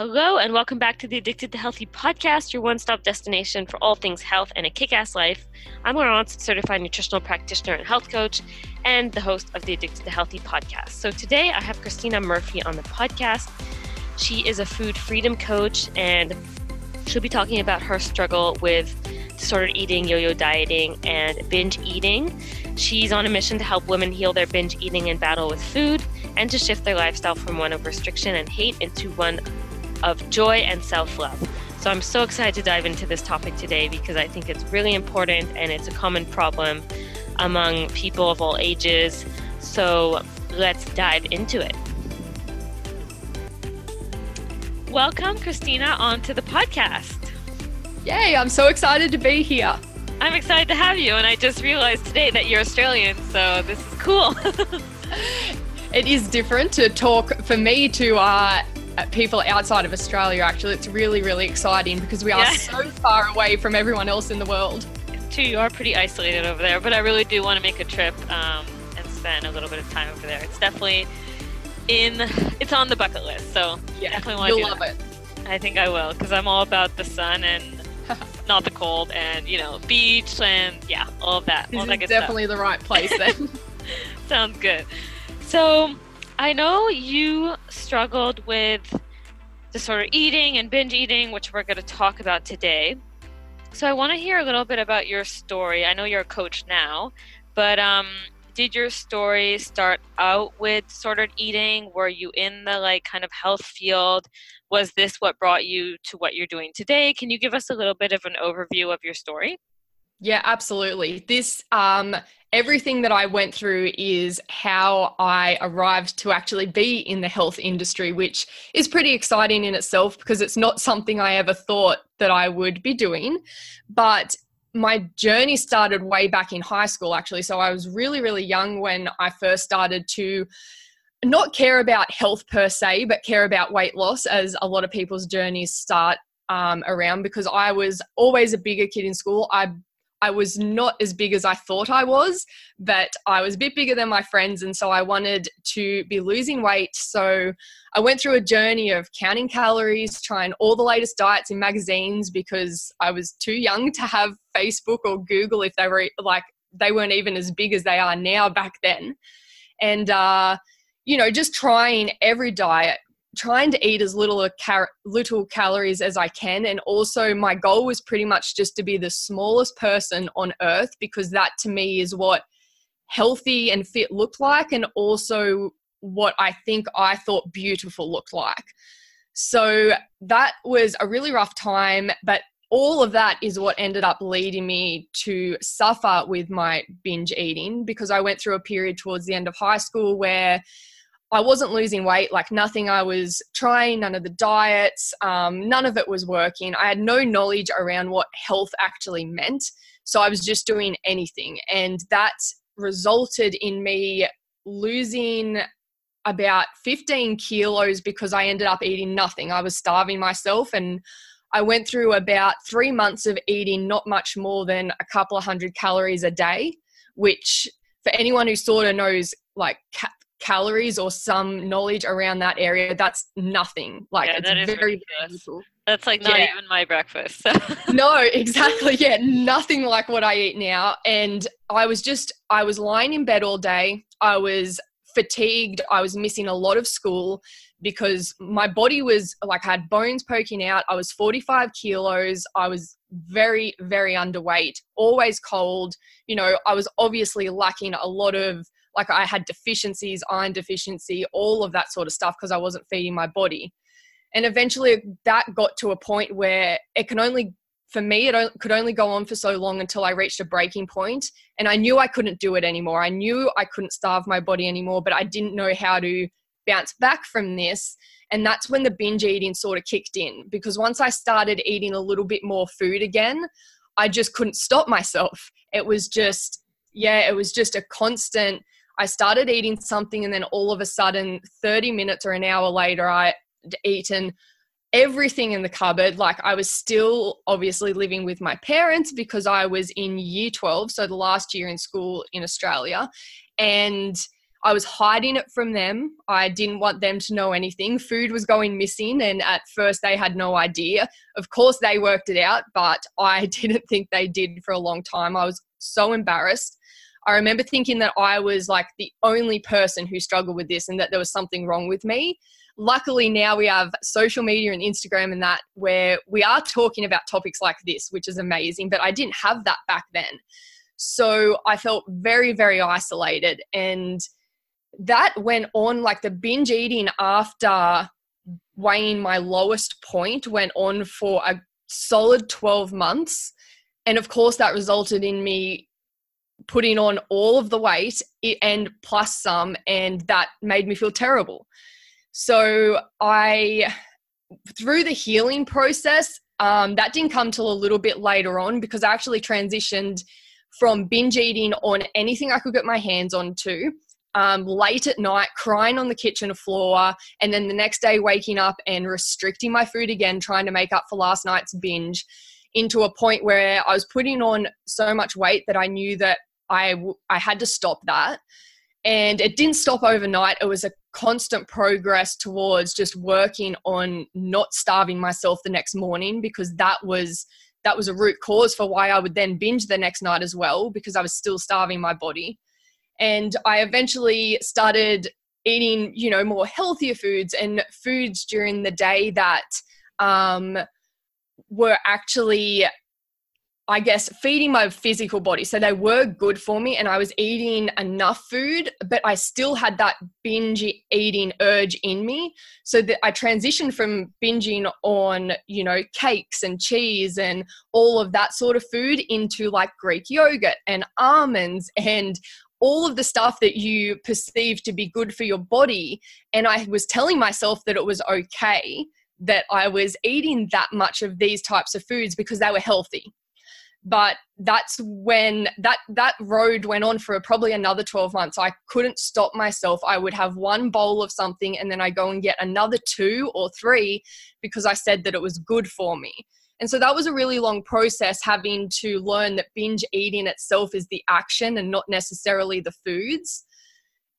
Hello, and welcome back to the Addicted to Healthy podcast, your one stop destination for all things health and a kick ass life. I'm Laurence, certified nutritional practitioner and health coach, and the host of the Addicted to Healthy podcast. So today I have Christina Murphy on the podcast. She is a food freedom coach, and she'll be talking about her struggle with disordered eating, yo yo dieting, and binge eating. She's on a mission to help women heal their binge eating and battle with food, and to shift their lifestyle from one of restriction and hate into one of joy and self love. So I'm so excited to dive into this topic today because I think it's really important and it's a common problem among people of all ages. So let's dive into it. Welcome, Christina, onto the podcast. Yay, I'm so excited to be here. I'm excited to have you, and I just realized today that you're Australian, so this is cool. it is different to talk for me to uh, people outside of Australia. Actually, it's really, really exciting because we are yeah. so far away from everyone else in the world. It's true, you are pretty isolated over there, but I really do want to make a trip um, and spend a little bit of time over there. It's definitely in it's on the bucket list. So yeah, definitely want to love that. it. I think I will because I'm all about the sun and not the cold and you know beach and yeah, all of that. This all that is definitely stuff. the right place then. Sounds good. So I know you struggled with disorder eating and binge eating, which we're going to talk about today. So I want to hear a little bit about your story. I know you're a coach now, but um, did your story start out with disordered eating? Were you in the like kind of health field? Was this what brought you to what you're doing today? Can you give us a little bit of an overview of your story? Yeah, absolutely. This um everything that I went through is how I arrived to actually be in the health industry, which is pretty exciting in itself because it's not something I ever thought that I would be doing. But my journey started way back in high school, actually. So I was really, really young when I first started to not care about health per se, but care about weight loss, as a lot of people's journeys start um, around because I was always a bigger kid in school. I I was not as big as I thought I was, but I was a bit bigger than my friends. And so I wanted to be losing weight. So I went through a journey of counting calories, trying all the latest diets in magazines because I was too young to have Facebook or Google if they were like, they weren't even as big as they are now back then. And, uh, you know, just trying every diet, trying to eat as little car- little calories as I can and also my goal was pretty much just to be the smallest person on earth because that to me is what healthy and fit looked like and also what I think I thought beautiful looked like. So that was a really rough time but all of that is what ended up leading me to suffer with my binge eating because I went through a period towards the end of high school where I wasn't losing weight, like nothing I was trying, none of the diets, um, none of it was working. I had no knowledge around what health actually meant. So I was just doing anything. And that resulted in me losing about 15 kilos because I ended up eating nothing. I was starving myself and I went through about three months of eating not much more than a couple of hundred calories a day, which for anyone who sort of knows like calories or some knowledge around that area, that's nothing. Like yeah, it's very, very That's like not yeah. even my breakfast. no, exactly. Yeah, nothing like what I eat now. And I was just, I was lying in bed all day. I was fatigued. I was missing a lot of school because my body was like I had bones poking out. I was 45 kilos. I was very, very underweight, always cold. You know, I was obviously lacking a lot of like I had deficiencies, iron deficiency, all of that sort of stuff because I wasn't feeding my body. And eventually that got to a point where it can only, for me, it could only go on for so long until I reached a breaking. And I knew I couldn't do it anymore. I knew I couldn't starve my body anymore, but I didn't know how to bounce back from this. And that's when the binge eating sort of kicked in because once I started eating a little bit more food again, I just couldn't stop myself. It was just, yeah, it was just a constant I started eating something, and then all of a sudden, 30 minutes or an hour later, I'd eaten everything in the cupboard. Like I was still obviously living with my parents because I was in year 12, so the last year in school in Australia. And I was hiding it from them. I didn't want them to know anything. Food was going missing, and at first they had no idea. Of course, they worked it out, but I didn't think they did for a long time. I was so embarrassed. I remember thinking that I was like the only person who struggled with this and that there was something wrong with me. Luckily, now we have social media and Instagram and that where we are talking about topics like this, which is amazing, but I didn't have that back then. So I felt very, very isolated. And that went on like the binge eating after weighing my lowest point went on for a solid 12 months. And of course, that resulted in me putting on all of the weight and plus some, and that made me feel terrible. So I, through the healing process, um, that didn't come till a little bit later on because I actually transitioned from binge eating on anything I could get my hands on to um, late at night, crying on the kitchen floor, and then the next day waking up and restricting my food again, trying to make up for last night's binge, into a point where I was putting on so much weight that I knew that I, w- I had to stop that. And it didn't stop overnight. It was a constant progress towards just working on not starving myself the next morning because that was that was a root cause for why I would then binge the next night as well because I was still starving my body. And I eventually started eating, you know, more healthier foods and foods during the day that um, were actually I guess, feeding my physical body. So they were good for me and I was eating enough food, but I still had that binge eating urge in me. So that I transitioned from binging on, you know, cakes and cheese and all of that sort of food into like Greek yogurt and almonds and all of the stuff that you perceive to be good for your body. And I was telling myself that it was okay that I was eating that much of these types of foods because they were healthy but that's when that that road went on for probably another 12 months. I couldn't stop myself. I would have one bowl of something and then i go and get another two or three because i said that it was good for me. And so that was a really long process having to learn that binge eating itself is the action and not necessarily the foods.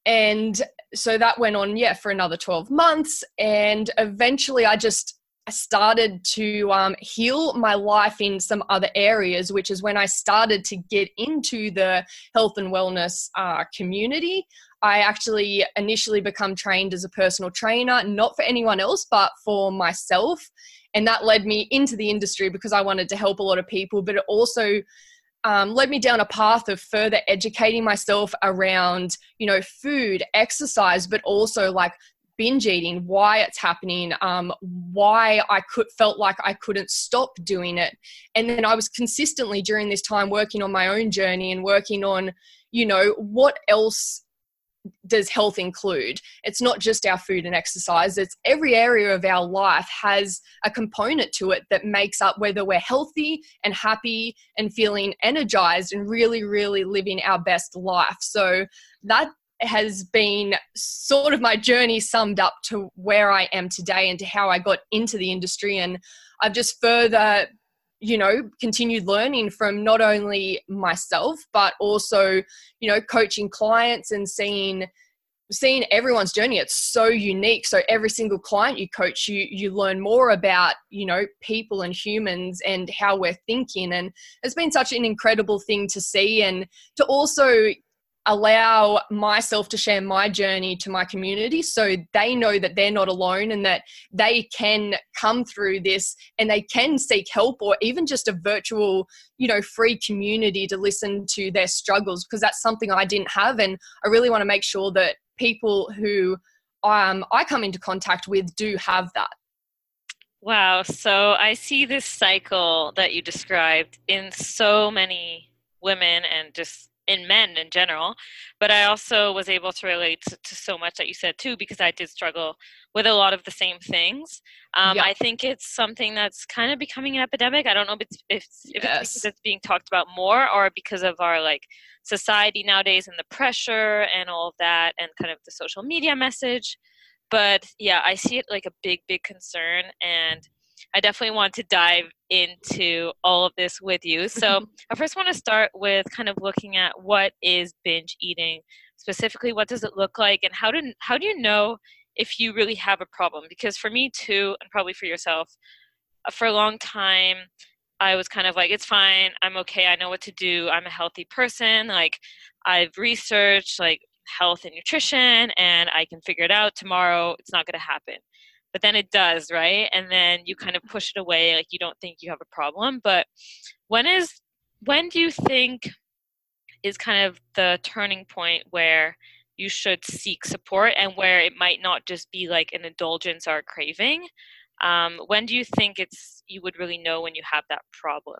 And so that went on yeah for another 12 months. And eventually i just started to um, heal my life in some other areas, which is when I started to get into the health and wellness uh, community. I actually initially become trained as a personal trainer, not for anyone else, but for myself. And that led me into the industry because I wanted to help a lot of people, but it also um, led me down a path of further educating myself around, you know, food, exercise, but also like binge eating, why it's happening, um, why I could felt like I couldn't stop doing it, and then I was consistently during this time working on my own journey and working on, you know, what else does health include? It's not just our food and exercise, it's every area of our life has a component to it that makes up whether we're healthy and happy and feeling energized and really, really living our best life. So that has been sort of my journey summed up to where I am today and to how I got into the industry. And I've just further, you know, continued learning from not only myself, but also, you know, coaching clients and seeing seeing everyone's journey. It's so unique. So every single client you coach you you learn more about you know people and humans and how we're thinking. And it's been such an incredible thing to see and to also allow myself to share my journey to my community so they know that they're not alone and that they can come through this and they can seek help or even just a virtual you know free community to listen to their struggles because that's something I didn't have and I really want to make sure that people who um, I come into contact with do have that Wow. So I see this cycle that you described in so many women and just in men in general but i also was able to relate to, to, so much that you said too because i did struggle with a lot of the same things um, yeah. i think it's something that's kind of becoming an epidemic i don't know if it's, if, if yes. it's because it's being talked about more or because of our like society nowadays and the pressure and all of that and kind of the social media message but yeah i see it like a big big concern and I definitely want to dive into all of this with you. So, I first want to start with kind of looking at what is binge eating specifically what does it look like and how do how do you know if you really have a problem because for me too and probably for yourself uh, for a long time I was kind of like, it's fine. I'm okay. I know what to do. I'm a healthy person. Like, I've researched like health and nutrition and I can figure it out tomorrow. It's not going to happen. But then it does, right? And then you kind of push it away like you don't think you have a problem. But when is, when do you think is kind of the turning point where you should seek support and where it might not just be like an indulgence or a craving? Um, when do you think it's you would really know when you have that problem?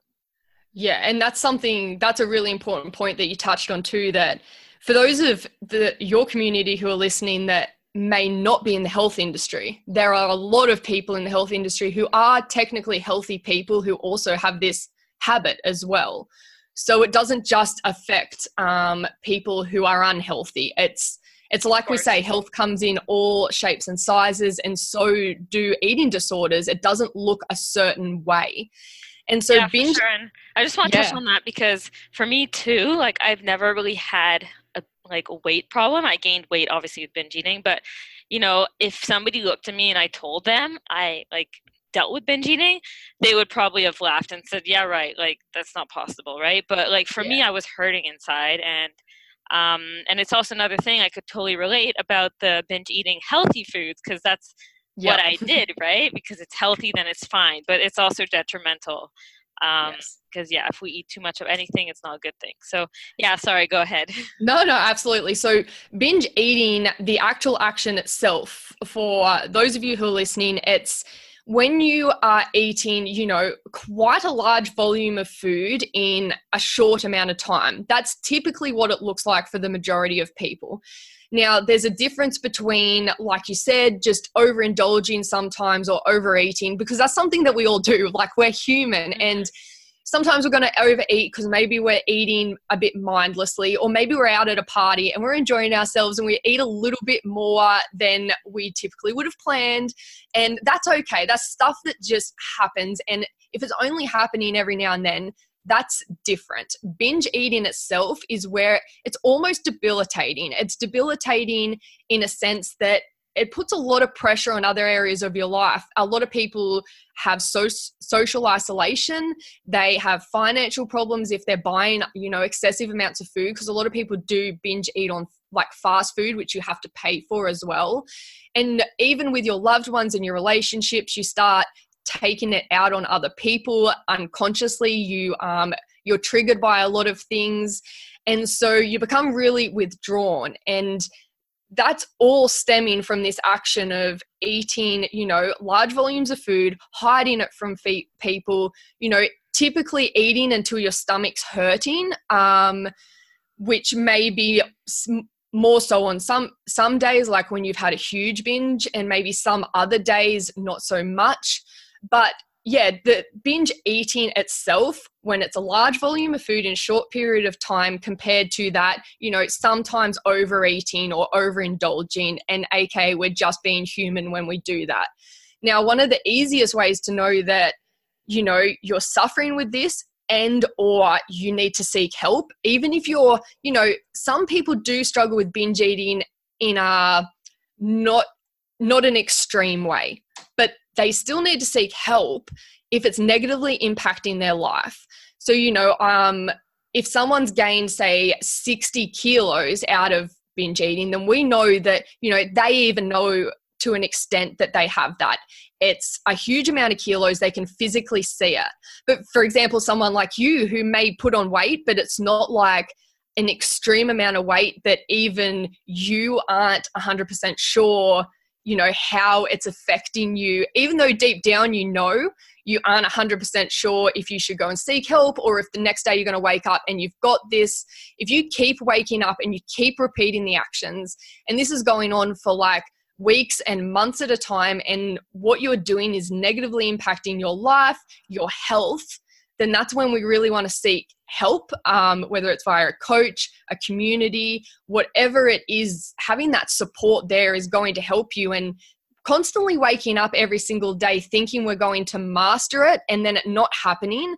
Yeah, and that's something that's a really important point that you touched on too. That for those of the your community who are listening that may not be in the health industry, there are a lot of people in the health industry who are technically healthy people who also have this habit as well. So it doesn't just affect um, people who are unhealthy. It's it's like we say, health comes in all shapes and sizes, and so do eating disorders. It doesn't look a certain way. And so yeah, binge. Sure. And I just want to yeah. touch on that because for me too, like I've never really had like weight problem. I gained weight obviously with binge eating, but you know, if somebody looked at me and I told them I like dealt with binge eating, they would probably have laughed and said, "Yeah, right. Like that's not possible, right?" But like for yeah. me, I was hurting inside and um, and it's also another thing I could totally relate about the binge eating healthy foods because that's what I did, right? Because it's healthy, then it's fine, but it's also detrimental. Um, because yes. yeah, if we eat too much of anything, it's not a good thing. So yeah, sorry, go ahead. No, no, absolutely. So binge eating, the actual action itself, for those of you who are listening, it's when you are eating, you know, quite a large volume of food in a short amount of time, that's typically what it looks like for the majority of people. Now, there's a difference between, like you said, just overindulging sometimes or overeating, because that's something that we all do. Like, we're human. Mm-hmm. And sometimes we're going to overeat because maybe we're eating a bit mindlessly, or maybe we're out at a party and we're enjoying ourselves and we eat a little bit more than we typically would have planned. And that's okay. That's stuff that just happens. And if it's only happening every now and then, that's different. Binge eating itself is where it's almost debilitating. It's debilitating in a sense that it puts a lot of pressure on other areas of your life. A lot of people have so, social isolation. They have financial problems if they're buying, you know, excessive amounts of food because a lot of people do binge eat on like fast food, which you have to pay for as well. And even with your loved ones and your relationships, you start taking it out on other people unconsciously. You um, you're triggered by a lot of things, and so you become really withdrawn and that's all stemming from this action of eating, you know, large volumes of food, hiding it from people, you know, typically eating until your stomach's hurting, um, which may be more so on some some days like when you've had a huge binge and maybe some other days not so much but yeah, the binge eating itself, when it's a large volume of food in a short period of time, compared to that, you know, sometimes overeating or overindulging, and aka we're just being human when we do that. Now, one of the easiest ways to know that, you know, you're suffering with this and or you need to seek help, even if you're, you know, some people do struggle with binge eating in a not not an extreme way, they still need to seek help if it's negatively impacting their life. So, you know, um, if someone's gained, say, 60 kilos out of binge eating, then we know that, you know, they even know to an extent that they have that. It's a huge amount of kilos, they can physically see it. But for example, someone like you who may put on weight, but it's not like an extreme amount of weight that even you aren't 100% sure you know how it's affecting you. Even though deep down you know you aren't 100% sure if you should go and seek help or if the next day you're going to wake up and you've got this if you keep waking up and you keep repeating the actions and this is going on for like weeks and months at a time and what you're doing is negatively impacting your life your health then that's when we really want to seek help, um, whether it's via a coach, a community, whatever it is, having that support there is going to help you. And constantly waking up every single day thinking we're going to master it and then it not happening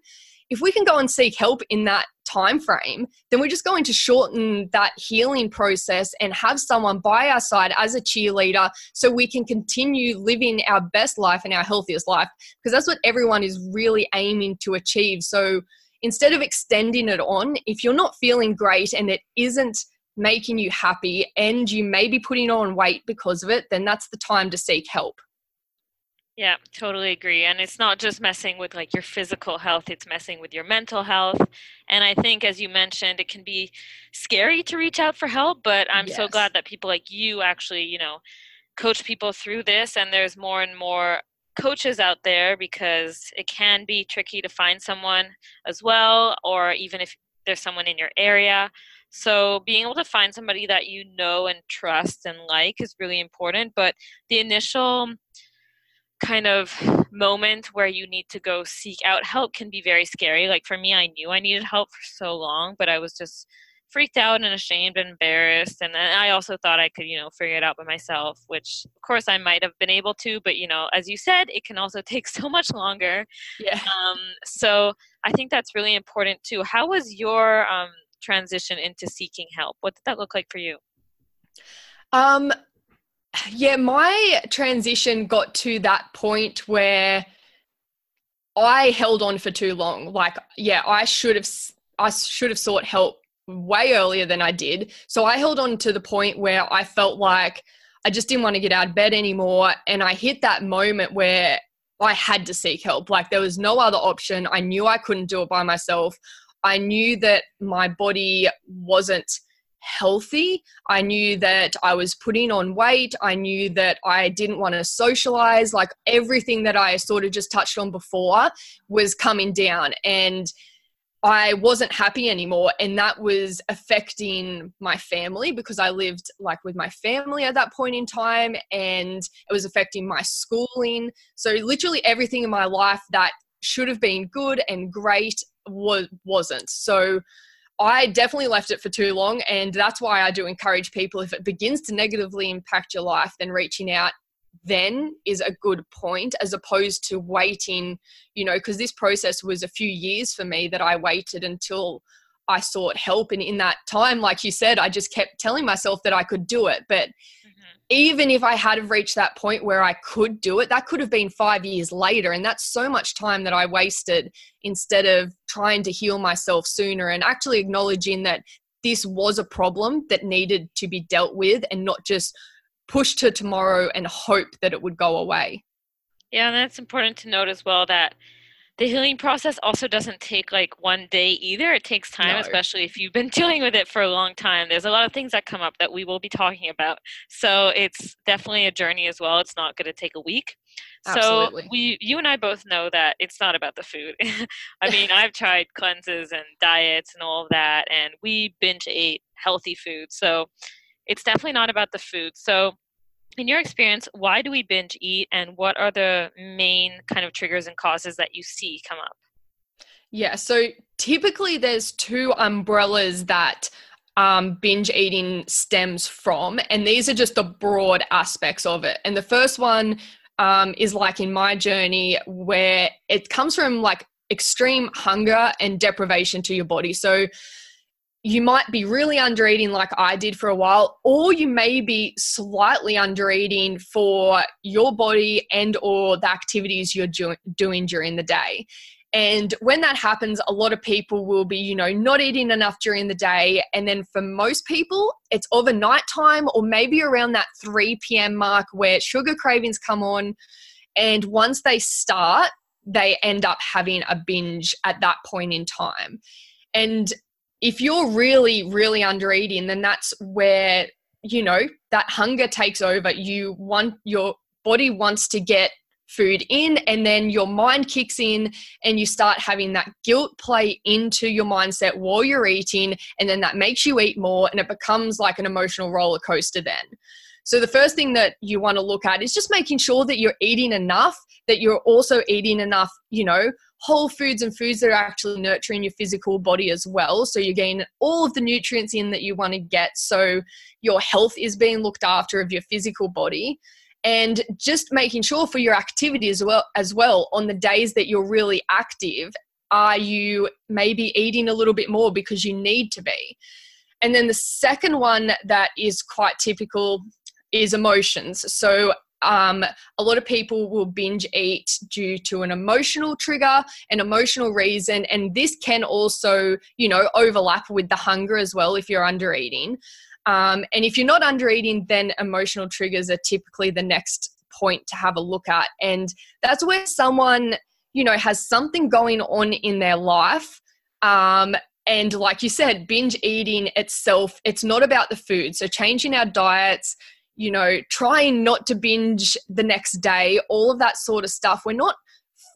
if we can go and seek help in that time frame then we're just going to shorten that healing process and have someone by our side as a cheerleader so we can continue living our best life and our healthiest life because that's what everyone is really aiming to achieve. So instead of extending it on if you're not feeling great and it isn't making you happy and you may be putting on weight because of it then that's the time to seek help yeah, totally agree. And it's not just messing with like your physical health, it's messing with your mental health. And I think as you mentioned, it can be scary to reach out for help, but I'm yes. so glad that people like you actually, you know, coach people through this and there's more and more coaches out there because it can be tricky to find someone as well or even if there's someone in your area. So being able to find somebody that you know and trust and like is really important, but the initial kind of moment where you need to go seek out help can be very scary. Like for me, I knew I needed help for so long, but I was just freaked out and ashamed and embarrassed. And then I also thought I could, you know, figure it out by myself, which of course I might have been able to, but you know, as you said, it can also take so much longer. Yeah. Um, so I think that's really important too. How was your um, transition into seeking help? What did that look like for you? Um, yeah, my transition got to that point where I held on for too long. Like, yeah, I should have I should have sought help way earlier than I did. So I held on to the point where I felt like I just didn't want to get out of bed anymore and I hit that moment where I had to seek help. Like there was no other option. I knew I couldn't do it by myself. I knew that my body wasn't healthy. I knew that I was putting on weight. I knew that I didn't want to socialize. Like everything that I sort of just touched on before was coming down. And I wasn't happy anymore. And that was affecting my family because I lived like with my family at that point in time and it was affecting my schooling. So literally everything in my life that should have been good and great was wasn't. So I definitely left it for too long. And that's why I do encourage people if it begins to negatively impact your life, then reaching out then is a good point as opposed to waiting, you know, because this process was a few years for me that I waited until I sought help. And in that time, like you said, I just kept telling myself that I could do it. But even if I had reached that point where I could do it, that could have been five years later. And that's so much time that I wasted instead of trying to heal myself sooner and actually acknowledging that this was a problem that needed to be dealt with and not just pushed to tomorrow and hope that it would go away. Yeah, and that's important to note as well that the healing process also doesn't take like one day either. It takes time, no. especially if you've been dealing with it for a long time. There's a lot of things that come up that we will be talking about. So it's definitely a journey as well. It's not going to take a week. Absolutely. So we, you and I both know that it's not about the food. I mean, I've tried cleanses and diets and all of that, and we binge ate healthy food. So it's definitely not about the food. So in your experience, why do we binge eat and what are the main kind of triggers and causes that you see come up? Yeah, so typically there's two umbrellas that um, binge eating stems from, and these are just the broad aspects of it. And the first one um, is like in my journey, where it comes from like extreme hunger and deprivation to your body. So you might be really under eating like I did for a while, or you may be slightly under eating for your body and or the activities you're do- doing during the day. And when that happens, a lot of people will be, you know, not eating enough during the day. And then for most people, it's overnight time or maybe around that 3 p.m. mark where sugar cravings come on. And once they start, they end up having a binge at that point in time. And if you're really, really under eating, then that's where, you know, that hunger takes over. You want your body wants to get food in and then your mind kicks in and you start having that guilt play into your mindset while you're eating and then that makes you eat more and it becomes like an emotional roller coaster then so the first thing that you want to look at is just making sure that you're eating enough that you're also eating enough you know whole foods and foods that are actually nurturing your physical body as well. So you're getting all of the nutrients in that you want to get. So your health is being looked after of your physical body. And just making sure for your activity as well as well on the days that you're really active are you maybe eating a little bit more because you need to be? And then the second one that is quite typical is emotions. So um, a lot of people will binge eat due to an emotional trigger, an emotional reason, and this can also, you know, overlap with the hunger as well if you're under eating. Um, and if you're not under eating, then emotional triggers are typically the next point to have a look at. And that's where someone, you know, has something going on in their life. Um, and like you said, binge eating itself, it's not about the food. So changing our diets, you know, trying not to binge the next day, all of that sort of stuff. We're not,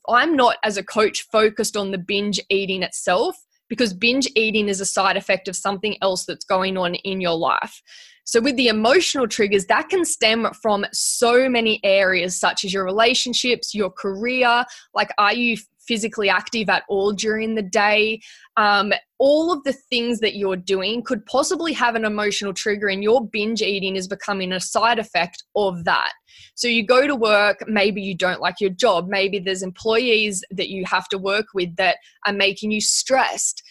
I'm not as a coach focused on the binge eating itself because binge eating is a side effect of something else that's going on in your life. So, with the emotional triggers, that can stem from so many areas, such as your relationships, your career. Like, are you physically active at all during the day. Um, all of the things that you're doing could possibly have an emotional trigger, and your binge eating is becoming a side effect of that. So you go to work, maybe you don't like your job, maybe there's employees that you have to work with that are making you stressed.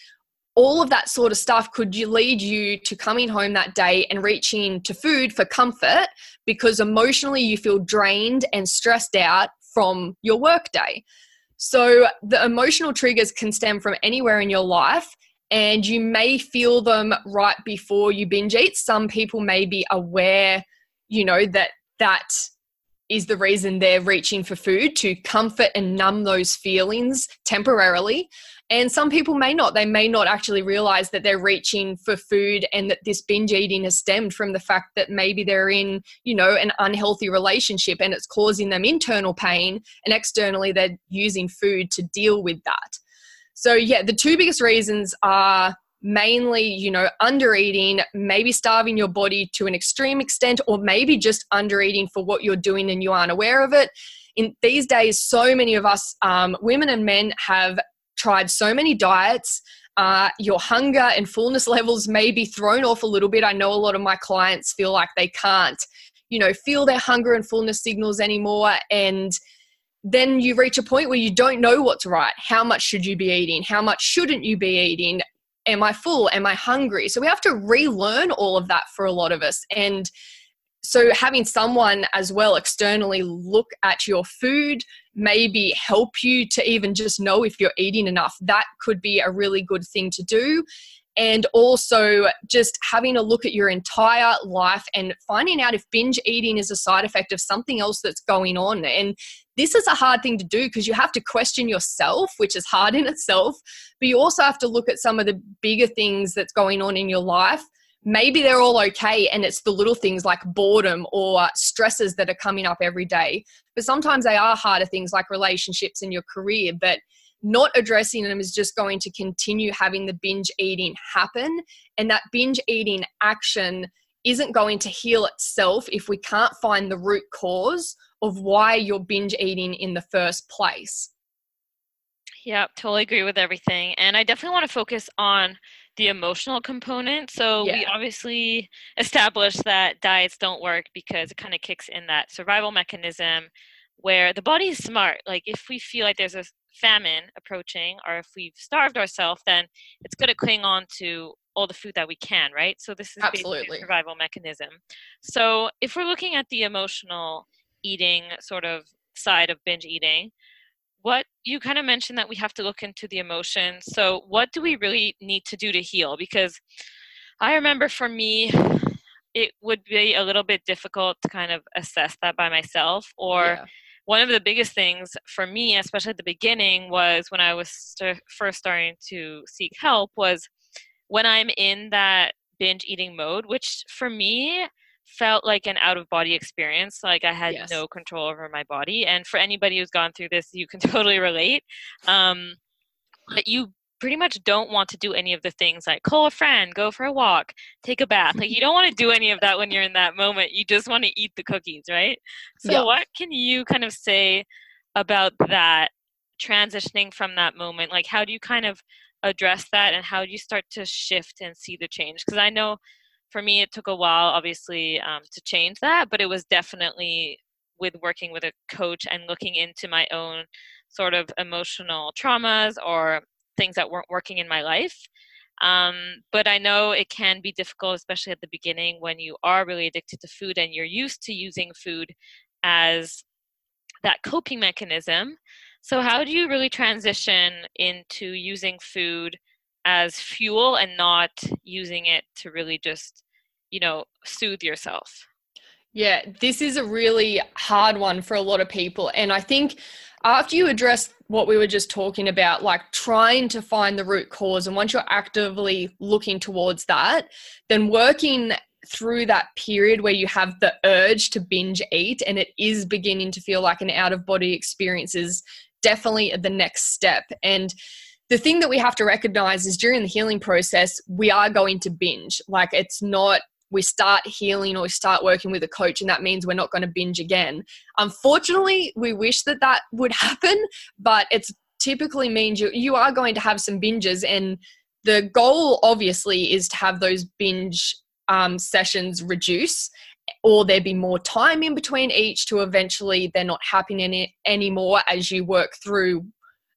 All of that sort of stuff could lead you to coming home that day and reaching to food for comfort because emotionally you feel drained and stressed out from your workday. So the emotional triggers can stem from anywhere in your life and you may feel them right before you binge eat. Some people may be aware, you know, that that is the reason they're reaching for food to comfort and numb those feelings temporarily. And some people may not. They may not actually realize that they're reaching for food and that this binge eating has stemmed from the fact that maybe they're in, you know, an unhealthy relationship and it's causing them internal pain and externally they're using food to deal with that. So, yeah, the two biggest reasons are mainly, you know, under eating, maybe starving your body to an extreme extent, or maybe just under eating for what you're doing and you aren't aware of it. In these days, so many of us, um, women and men, have tried so many diets. Uh, your hunger and fullness levels may be thrown off a little bit. I know a lot of my clients feel like they can't, you know, feel their hunger and fullness signals anymore. And then you reach a point where you don't know what's right. How much should you be eating? How much shouldn't you be eating? Am I full? Am I hungry? So we have to relearn all of that for a lot of us. And so having someone as well externally look at your food maybe help you to even just know if you're eating enough. That could be a really good thing to do. And also just having a look at your entire life and finding out if binge eating is a side effect of something else that's going on. And this is a hard thing to do because you have to question yourself which is hard in itself but you also have to look at some of the bigger things that's going on in your life. Maybe they're all okay and it's the little things like boredom or stresses that are coming up every day but sometimes they are harder things like relationships in your career but not addressing them is just going to continue having the binge eating happen. And that binge eating action isn't going to heal itself if we can't find the root cause of why you're binge eating in the first place yeah totally agree with everything and i definitely want to focus on the emotional component. So yeah. we obviously established that diets don't work because it kind of kicks in that survival mechanism where the body is smart. Like if we feel like there's a famine approaching or if we've starved ourselves, then it's going to cling on to all the food that we can, right? So this is absolutely survival mechanism. So if we're looking at the emotional eating sort of side of binge eating, what you kind of mentioned that we have to look into the emotions. So, what do we really need to do to heal? Because I remember for me, it would be a little bit difficult to kind of assess that by myself. Or yeah. one of the biggest things for me, especially at the beginning, was when I was st- first starting to seek help, was when I'm in that binge eating mode, which for me, felt like an out of body experience like i had yes. no control over my body and for anybody who's gone through this you can totally relate um that you pretty much don't want to do any of the things like call a friend go for a walk take a bath like you don't want to do any of that when you're in that moment you just want to eat the cookies right so yeah. what can you kind of say about that transitioning from that moment like how do you kind of address that and how do you start to shift and see the change because i know for me it took a while obviously um, to change that but it was definitely with working with a coach and looking into my own sort of emotional traumas or things that weren't working in my life. Um, but I know it can be difficult, especially at the beginning when you are really addicted to food and you're used to using food as that coping mechanism. So, how do you really transition into using food as fuel and not using it to really just, you know, soothe yourself? Yeah, this is a really hard one for a lot of people. And I think after you address what we were just talking about, like trying to find the root cause, and once you're actively looking towards that, then working through that period where you have the urge to binge eat and it is beginning to feel like an out of body experience is definitely the next step. And the thing that we have to recognize is during the healing process, we are going to binge. Like it's not we start healing or we start working with a coach and that means we're not going to binge again. Unfortunately, we wish that that would happen, but it's typically means you you are going to have some binges and the goal obviously is to have those binge um, sessions reduce or there be more time in between each to eventually they're not happening any, anymore as you work through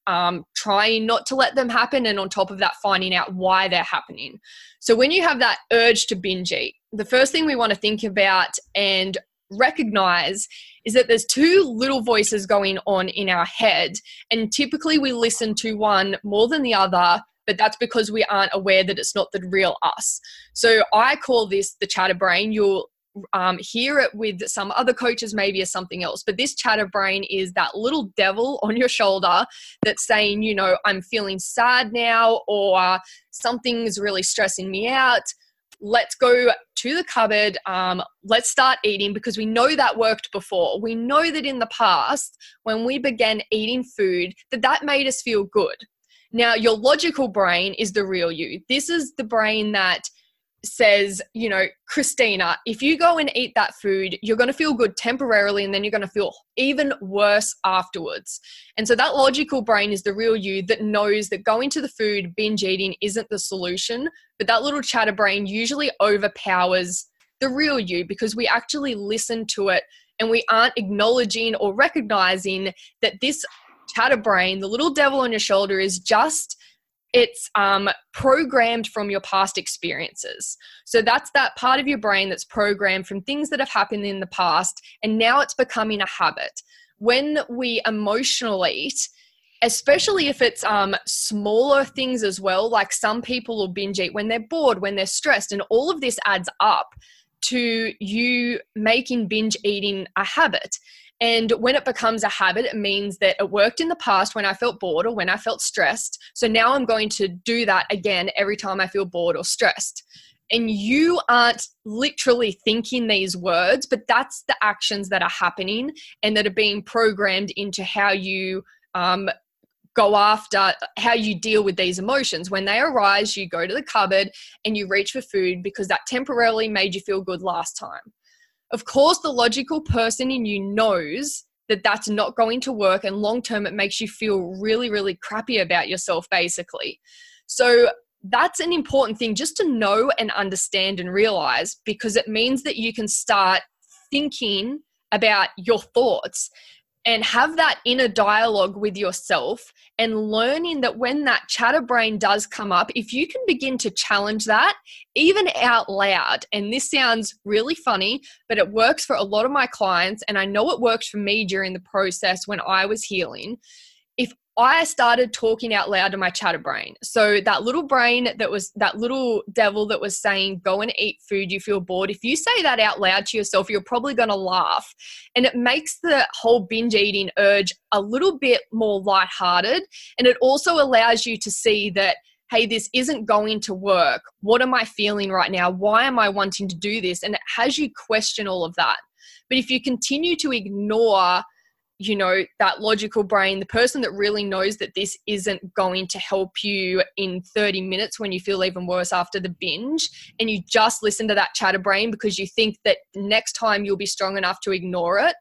um, trying not to let them happen and on top of that finding out why they're happening. So when you have that urge to binge eat the first thing we want to think about and recognize is that there's two little voices going on in our head and typically we listen to one more than the other but that's because we aren't aware that it's not the real us. So i call this the chatter brain. You'll um, hear it with some other coaches maybe as something else. But this chatter brain is that little devil on your shoulder that's saying you know i'm feeling sad now or something's really stressing me out. Let's go to the cupboard. Um, let's start eating because we know that worked before. We know that in the past when we began eating food that that made us feel good. Now your logical brain is the real you. This is the brain that says, you know, Christina, if you go and eat that food, you're going to feel good temporarily and then you're going to feel even worse afterwards. And so that logical brain is the real you that knows that going to the food, binge eating isn't the solution, but that little chatter brain usually overpowers the real you because we actually listen to it and we aren't acknowledging or recognizing that this chatter brain, the little devil on your shoulder, is just it's um, programmed from your past experiences. So that's that part of your brain that's programmed from things that have happened in the past, and now it's becoming a habit. When we emotional eat, especially if it's um, smaller things as well, like some people will binge eat when they're bored, when they're stressed, and all of this adds up to you making binge eating a habit. And when it becomes a habit, it means that it worked in the past when I felt bored or when I felt stressed. So now I'm going to do that again every time I feel bored or stressed. And you aren't literally thinking these words, but that's the actions that are happening and that are being programmed into how you um, go after how you deal with these emotions. When they arise, you go to the cupboard and you reach for food because that temporarily made you feel good last time. Of course, the logical person in you knows that that's not going to work, and long term, it makes you feel really, really crappy about yourself, basically. So, that's an important thing just to know and understand and realize because it means that you can start thinking about your thoughts and have that inner dialogue with yourself and learning that when that chatter brain does come up, if you can begin to challenge that even out loud, and this sounds really funny, but it works for a lot of my clients, and I know it works for me during the process when I was healing. I started talking out loud to my chatter brain. So that little brain that was that little devil that was saying, go and eat food, you feel bored. If you say that out loud to yourself, you're probably going to laugh. And it makes the whole binge eating urge a little bit more lighthearted. And it also allows you to see that hey, this isn't going to work. What am I feeling right now? Why am I wanting to do this? And it has you question all of that. But if you continue to ignore you know that logical brain the person that really knows that this isn't going to help you in 30 minutes when you feel even worse after the binge and you just listen to that chatter brain because you think that next time you'll be strong enough to ignore it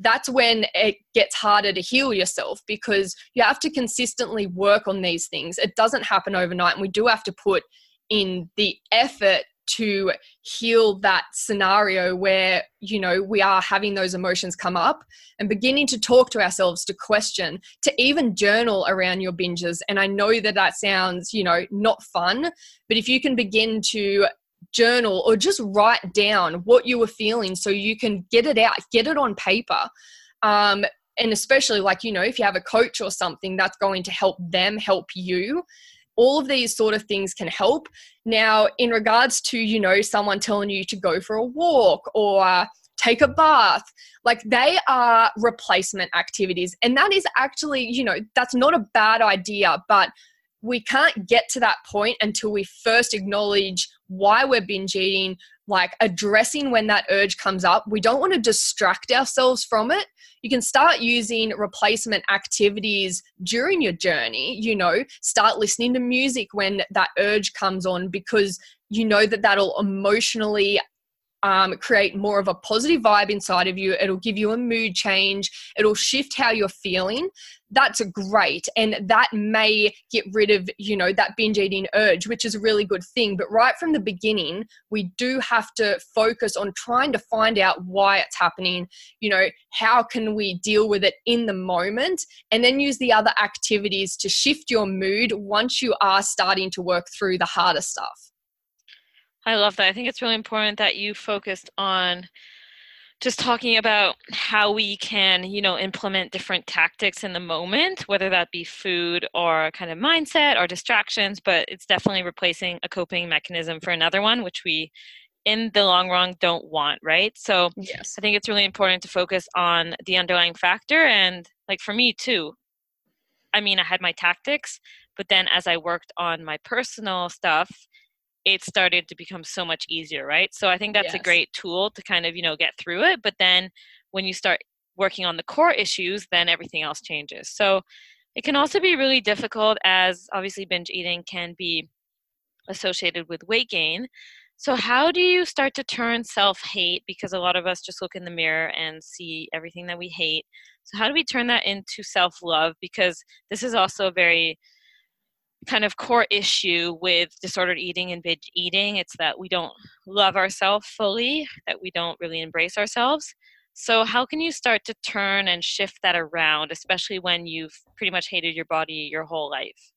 that's when it gets harder to heal yourself because you have to consistently work on these things. It doesn't happen overnight and we do have to put in the effort to heal that scenario where you know we are having those emotions come up and beginning to talk to ourselves to question to even journal around your binges. And i know that that sounds you know not fun but if you can begin to journal or just write down what you were feeling so you can get it out get it on paper um, and especially like you know if you have a coach or something that's going to help them help you all of these sort of things can help. Now in regards to you know someone telling you to go for a walk or take a bath like they are replacement activities. And that is actually you know that's not a bad idea but we can't get to that point until we first acknowledge why we're binge eating like addressing when that urge comes up. We don't want to distract ourselves from it. You can start using replacement activities during your journey. You know, start listening to music when that urge comes on because you know that that'll emotionally um, create more of a positive vibe inside of you. It'll give you a mood change. It'll shift how you're feeling. That's great. And that may get rid of, you know, that binge eating urge, which is a really good thing. But right from the beginning, we do have to focus on trying to find out why it's happening. You know, how can we deal with it in the moment? And then use the other activities to shift your mood once you are starting to work through the harder stuff. I love that. I think it's really important that you focused on just talking about how we can, you know, implement different tactics in the moment, whether that be food or kind of mindset or distractions, but it's definitely replacing a coping mechanism for another one, which we in the long run don't want, right? So yes. I think it's really important to focus on the underlying factor and like for me too. I mean, I had my tactics, but then as I worked on my personal stuff, it started to become so much easier, right? So I think that's yes. a great tool to kind of, you know, get through it. But then when you start working on the core issues, then everything else changes. So it can also be really difficult as obviously binge eating can be associated with weight gain. So, how do you start to turn self hate? Because a lot of us just look in the mirror and see everything that we hate. So, how do we turn that into self love? Because this is also a very kind of core issue with disordered eating and binge eating. It's that we don't love ourselves fully, that we don't really embrace ourselves. So, how can you start to turn and shift that around, especially when you've pretty much hated your body your whole life?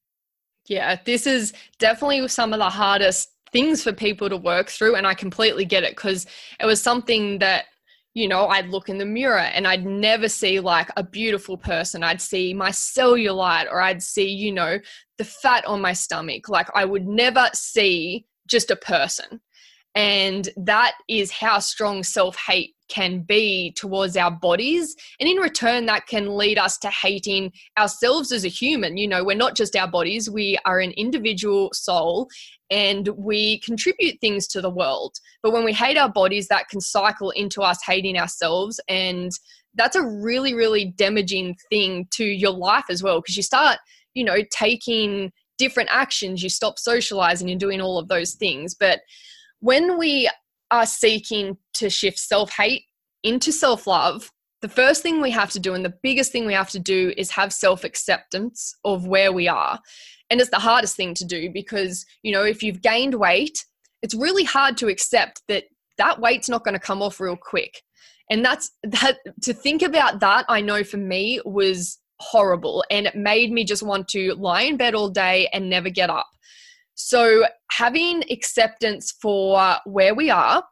Yeah, this is definitely some of the hardest things for people to work through. And I completely get it because it was something that you know, I'd look in the mirror and I'd never see like a beautiful person. I'd see my cellulite or I'd see, you know, the fat on my stomach. Like I would never see just a person. And that is how strong self hate can be towards our bodies. And in return, that can lead us to hating ourselves as a human. You know, we're not just our bodies, we are an individual soul and we contribute things to the world. But when we hate our bodies, that can cycle into us hating ourselves. And that's a really, really damaging thing to your life as well, because you start, you know, taking different actions, you stop socializing and doing all of those things. But when we are seeking to shift self hate into self love, the first thing we have to do and the biggest thing we have to do is have self acceptance of where we are. And it's the hardest thing to do because you know if you've gained weight it's really hard to accept that that weight's not going to come off real quick. And that's that to think about that i know for me was horrible. And it made me just want to lie in bed all day and never get up so having acceptance for where we are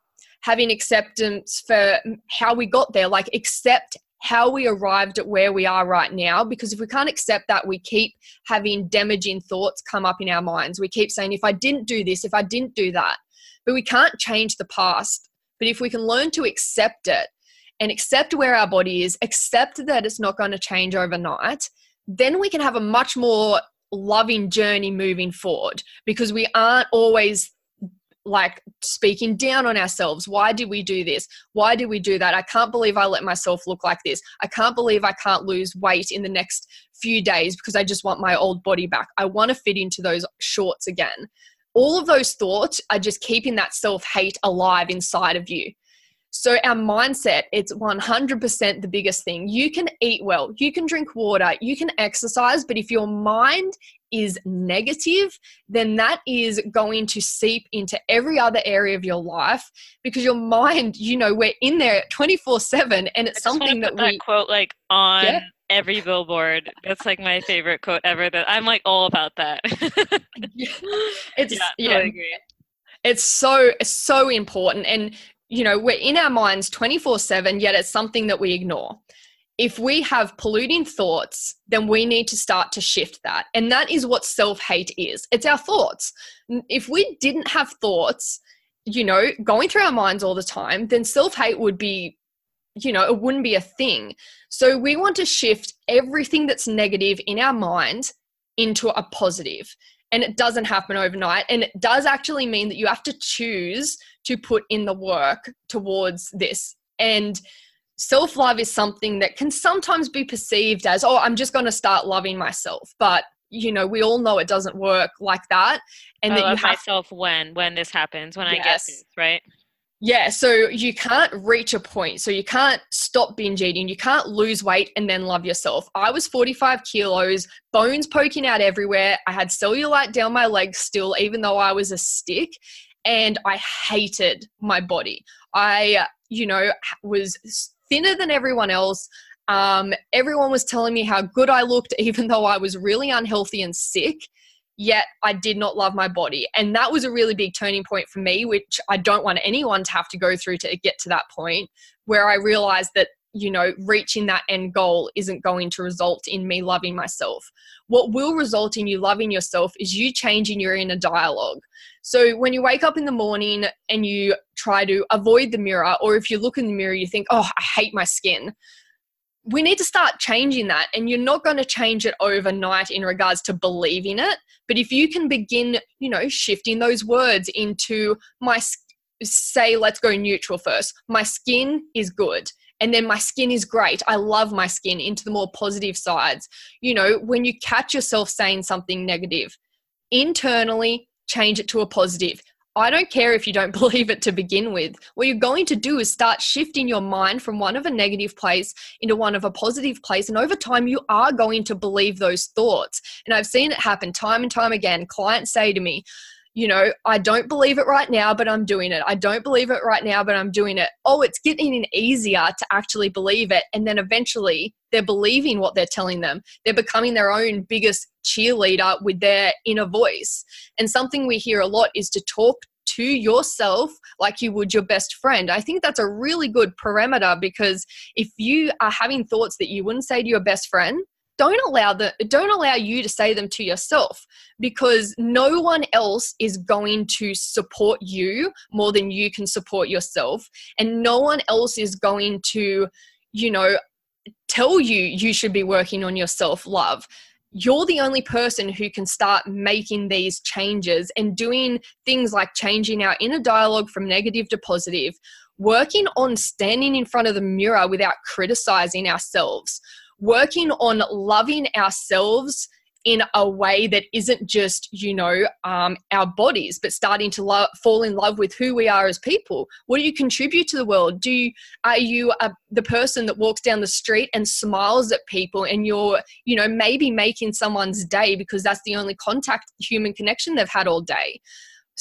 having acceptance for how we got there like accept how we arrived at where we are right now. Because if we can't accept that, we keep having damaging thoughts come up in our minds. We keep saying, if I didn't do this, if I didn't do that. But we can't change the past. But if we can learn to accept it and accept where our body is, accept that it's not going to change overnight, then we can have a much more loving journey moving forward because we aren't always like speaking down on ourselves. Why did we do this? Why did we do that? I can't believe I let myself look like this. I can't believe I can't lose weight in the next few days because I just want my old body back. I want to fit into those shorts again. All of those thoughts are just keeping that self hate alive inside of you. So, our mindset, it's 100% the biggest thing. You can eat well, you can drink water, you can exercise, but if your mind is negative, then that is going to seep into every other area of your life because your mind, you know, we're in there 24 7 and it's something that we that quote like on yeah. every billboard. That's like my favorite quote ever that I'm like all about that. it's yeah, yeah. Totally it's so so important and you know, we're in our minds 24 7, yet it's something that we ignore. If we have polluting thoughts, then we need to start to shift that. And that is what self hate is it's our thoughts. If we didn't have thoughts, you know, going through our minds all the time, then self hate would be, you know, it wouldn't be a thing. So we want to shift everything that's negative in our mind into a positive. positive and it doesn't happen overnight and it does actually mean that you have to choose to put in the work towards this and self love is something that can sometimes be perceived as oh i'm just going to start loving myself but you know we all know it doesn't work like that and I that you have myself when when this happens when yes. i get this right yeah, so you can't reach a point. So you can't stop binge eating. You can't lose weight and then love yourself. I was 45 kilos, bones poking out everywhere. I had cellulite down my legs still, even though I was a stick. And I hated my body. I, you know, was thinner than everyone else. Um, everyone was telling me how good I looked, even though I was really unhealthy and sick yet I did not love my body. And that was a really big turning point for me, which I don't want anyone to have to go through to get to that point where I realized that, you know, reaching that end goal isn't going to result in me loving myself. What will result in you loving yourself is you changing your inner dialogue. So when you wake up in the morning and you try to avoid the mirror, or if you look in the mirror, you think, oh, I hate my skin we need to start changing that and you're not going to change it overnight in regards to believing it but if you can begin you know shifting those words into my say let's go neutral first my skin is good and then my skin is great i love my skin into the more positive sides you know when you catch yourself saying something negative internally change it to a positive I don't care if you don't believe it to begin with. What you're going to do is start shifting your mind from one of a negative place into one of a positive place. And over time, you are going to believe those thoughts. And I've seen it happen time and time again. Clients say to me, you know, I don't believe it right now, but I'm doing it. I don't believe it right now, but I'm doing it. Oh, it's getting easier to actually believe it. And then eventually they're believing what they're telling them. They're becoming their own biggest cheerleader with their inner voice. And something we hear a lot is to talk to yourself like you would your best friend. I think that's a really good parameter because if you are having thoughts that you wouldn't say to your best friend, don't allow the don't allow you to say them to yourself because no one else is going to support you more than you can support yourself. And no one else is going to you know tell you you should be working on your self love. You're the only person who can start making these changes and doing things like changing our inner dialogue from negative to positive, working on standing in front of the mirror without criticizing ourselves, working on loving ourselves in a way that isn't just you know um, our bodies but starting to lo- fall in love with who we are as people. What do you contribute to the world? Do you are you a, the person that walks down the street and smiles at people and you're you know maybe making someone's day because that's the only contact human connection they've had all day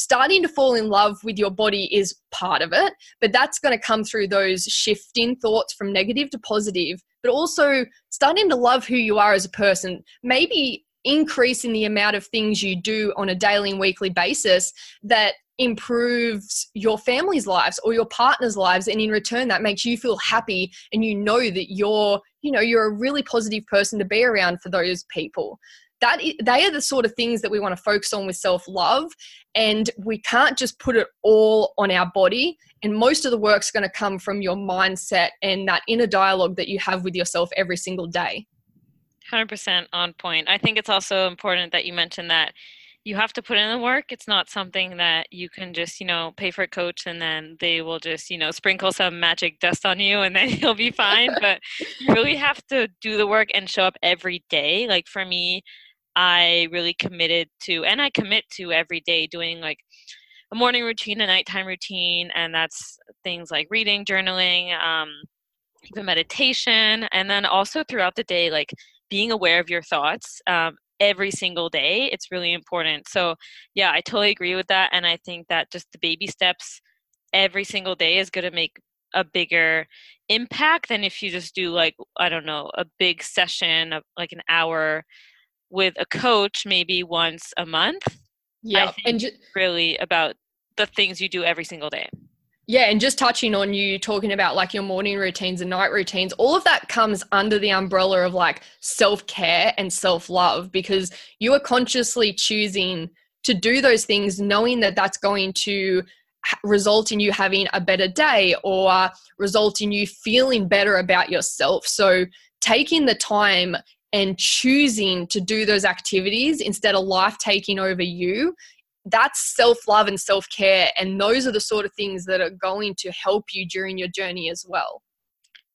starting to fall in love with your body is part of it, but that's going to come through those shifting thoughts from negative to positive, but also starting to love who you are as a person. Maybe increasing the amount of things you do on a daily and weekly basis that improves your family's lives or your partner's lives and in return that makes you feel happy and you know that you're you know you're a really positive person to be around for those people that they are the sort of things that we want to focus on with self love and we can't just put it all on our body and most of the work's going to come from your mindset and that inner dialogue that you have with yourself every single day. 100% on point. I think it's also important that you mentioned that you have to put in the work. It's not something that you can just you know pay for a coach and then they will just you know sprinkle some magic dust on you and then you'll be fine but you really have to do the work and show up every day. Like for me I really committed to, and I commit to every day doing like a morning routine, a nighttime routine, and that's things like reading, journaling, um, even meditation, and then also throughout the day, like being aware of your thoughts. Um, every single day it's really important so yeah i totally agree with that and i think that just the baby steps every single day is going to make a bigger impact than if you just do like i don't know a big session of like an hour with a coach maybe once a month yeah and just really about the things you do every single day yeah and just touching on you talking about like your morning routines and night routines all of that comes under the umbrella of like self-care and self-love because you are consciously choosing to do those things knowing that that's going to result in you having a better day or result in you feeling better about yourself. So, taking the time and choosing to do those activities instead of life taking over you, that's self love and self care. And those are the sort of things that are going to help you during your journey as well.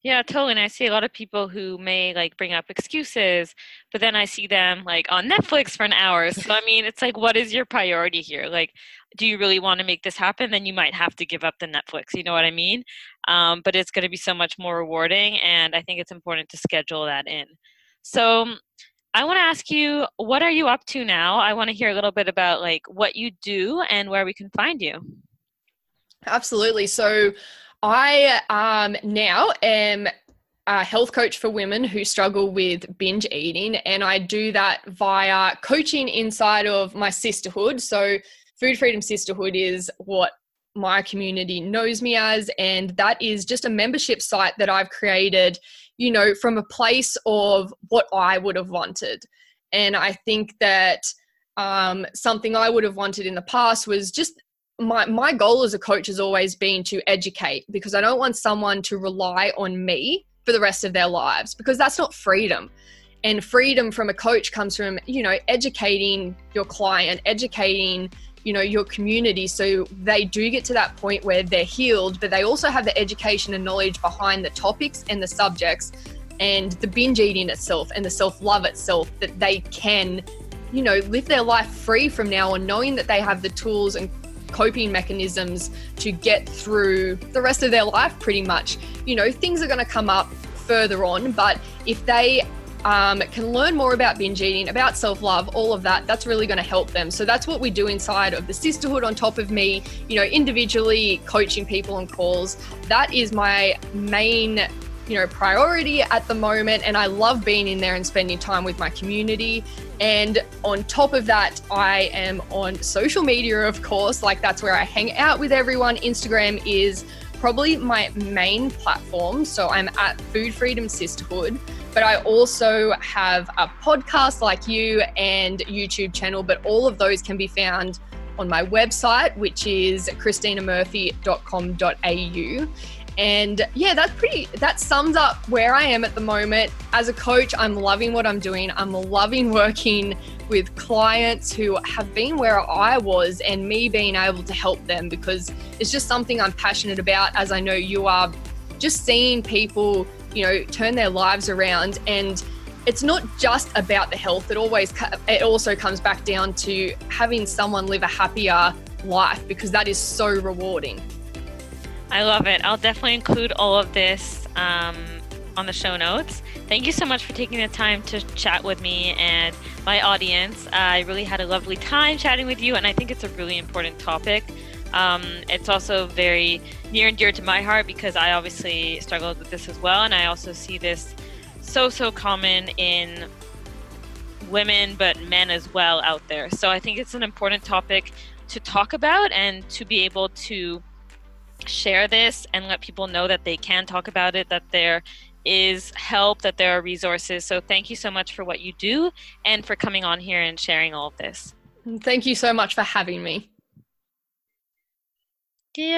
Yeah, totally. And I see a lot of people who may like bring up excuses, but then I see them like on Netflix for an hour. So I mean, it's like, what is your priority here? Like, do you really want to make this happen? Then you might have to give up the Netflix. You know what I mean? Um, but it's going to be so much more rewarding, and I think it's important to schedule that in. So I want to ask you, what are you up to now? I want to hear a little bit about like what you do and where we can find you. Absolutely. So I um, now am a health coach for women who struggle with binge eating, and I do that via coaching inside of my sisterhood. So, Food Freedom Sisterhood is what my community knows me as, and that is just a membership site that I've created, you know, from a place of what I would have wanted. And I think that um, something I would have wanted in the past was just my my goal as a coach has always been to educate because I don't want someone to rely on me for the rest of their lives because that's not freedom. And freedom from a coach comes from, you know, educating your client, educating, you know, your community so they do get to that point where they're healed, but they also have the education and knowledge behind the topics and the subjects and the binge eating itself and the self-love itself that they can you know live their life free from now on knowing that they have the tools and coping mechanisms to get through the rest of their life pretty much. You know, things are going to come up further on, but if they um, can learn more about binge eating, about self love, all of that, that's really going to help them. So that's what we do inside of the sisterhood on top of me, you know, individually coaching people on calls. That is my main you know priority at the moment and I love being in there and spending time with my community and on top of that I am on social media of course like that's where I hang out with everyone Instagram is probably my main platform so I'm at Food Freedom Sisterhood but I also have a podcast like you and YouTube channel but all of those can be found on my website which is christinamurphy.com.au and yeah, that's pretty, that sums up where I am at the moment. As a coach, I'm loving what I'm doing. I'm loving working with clients who have been where I was and me being able to help them because it's just something I'm passionate about, as I know you are. Just seeing people, you know, turn their lives around and it's not just about the health it always it also comes back down to having someone live a happier life because that is so rewarding I love it. I'll definitely include all of this um, on the show notes. Thank you so much for taking the time to chat with me and my audience. I really had a lovely time chatting with you, and I think it's a really important topic. Um, it's also very near and dear to my heart because I obviously struggled with this as well, and I also see this so, so common in women, but men as well out there. So I think it's an important topic to talk about and to be able to share this and let people know that they can talk about it, that there is help, that there are resources. So thank you so much for what you do and for coming on here and sharing all of this. Thank you so much for having me. Yeah.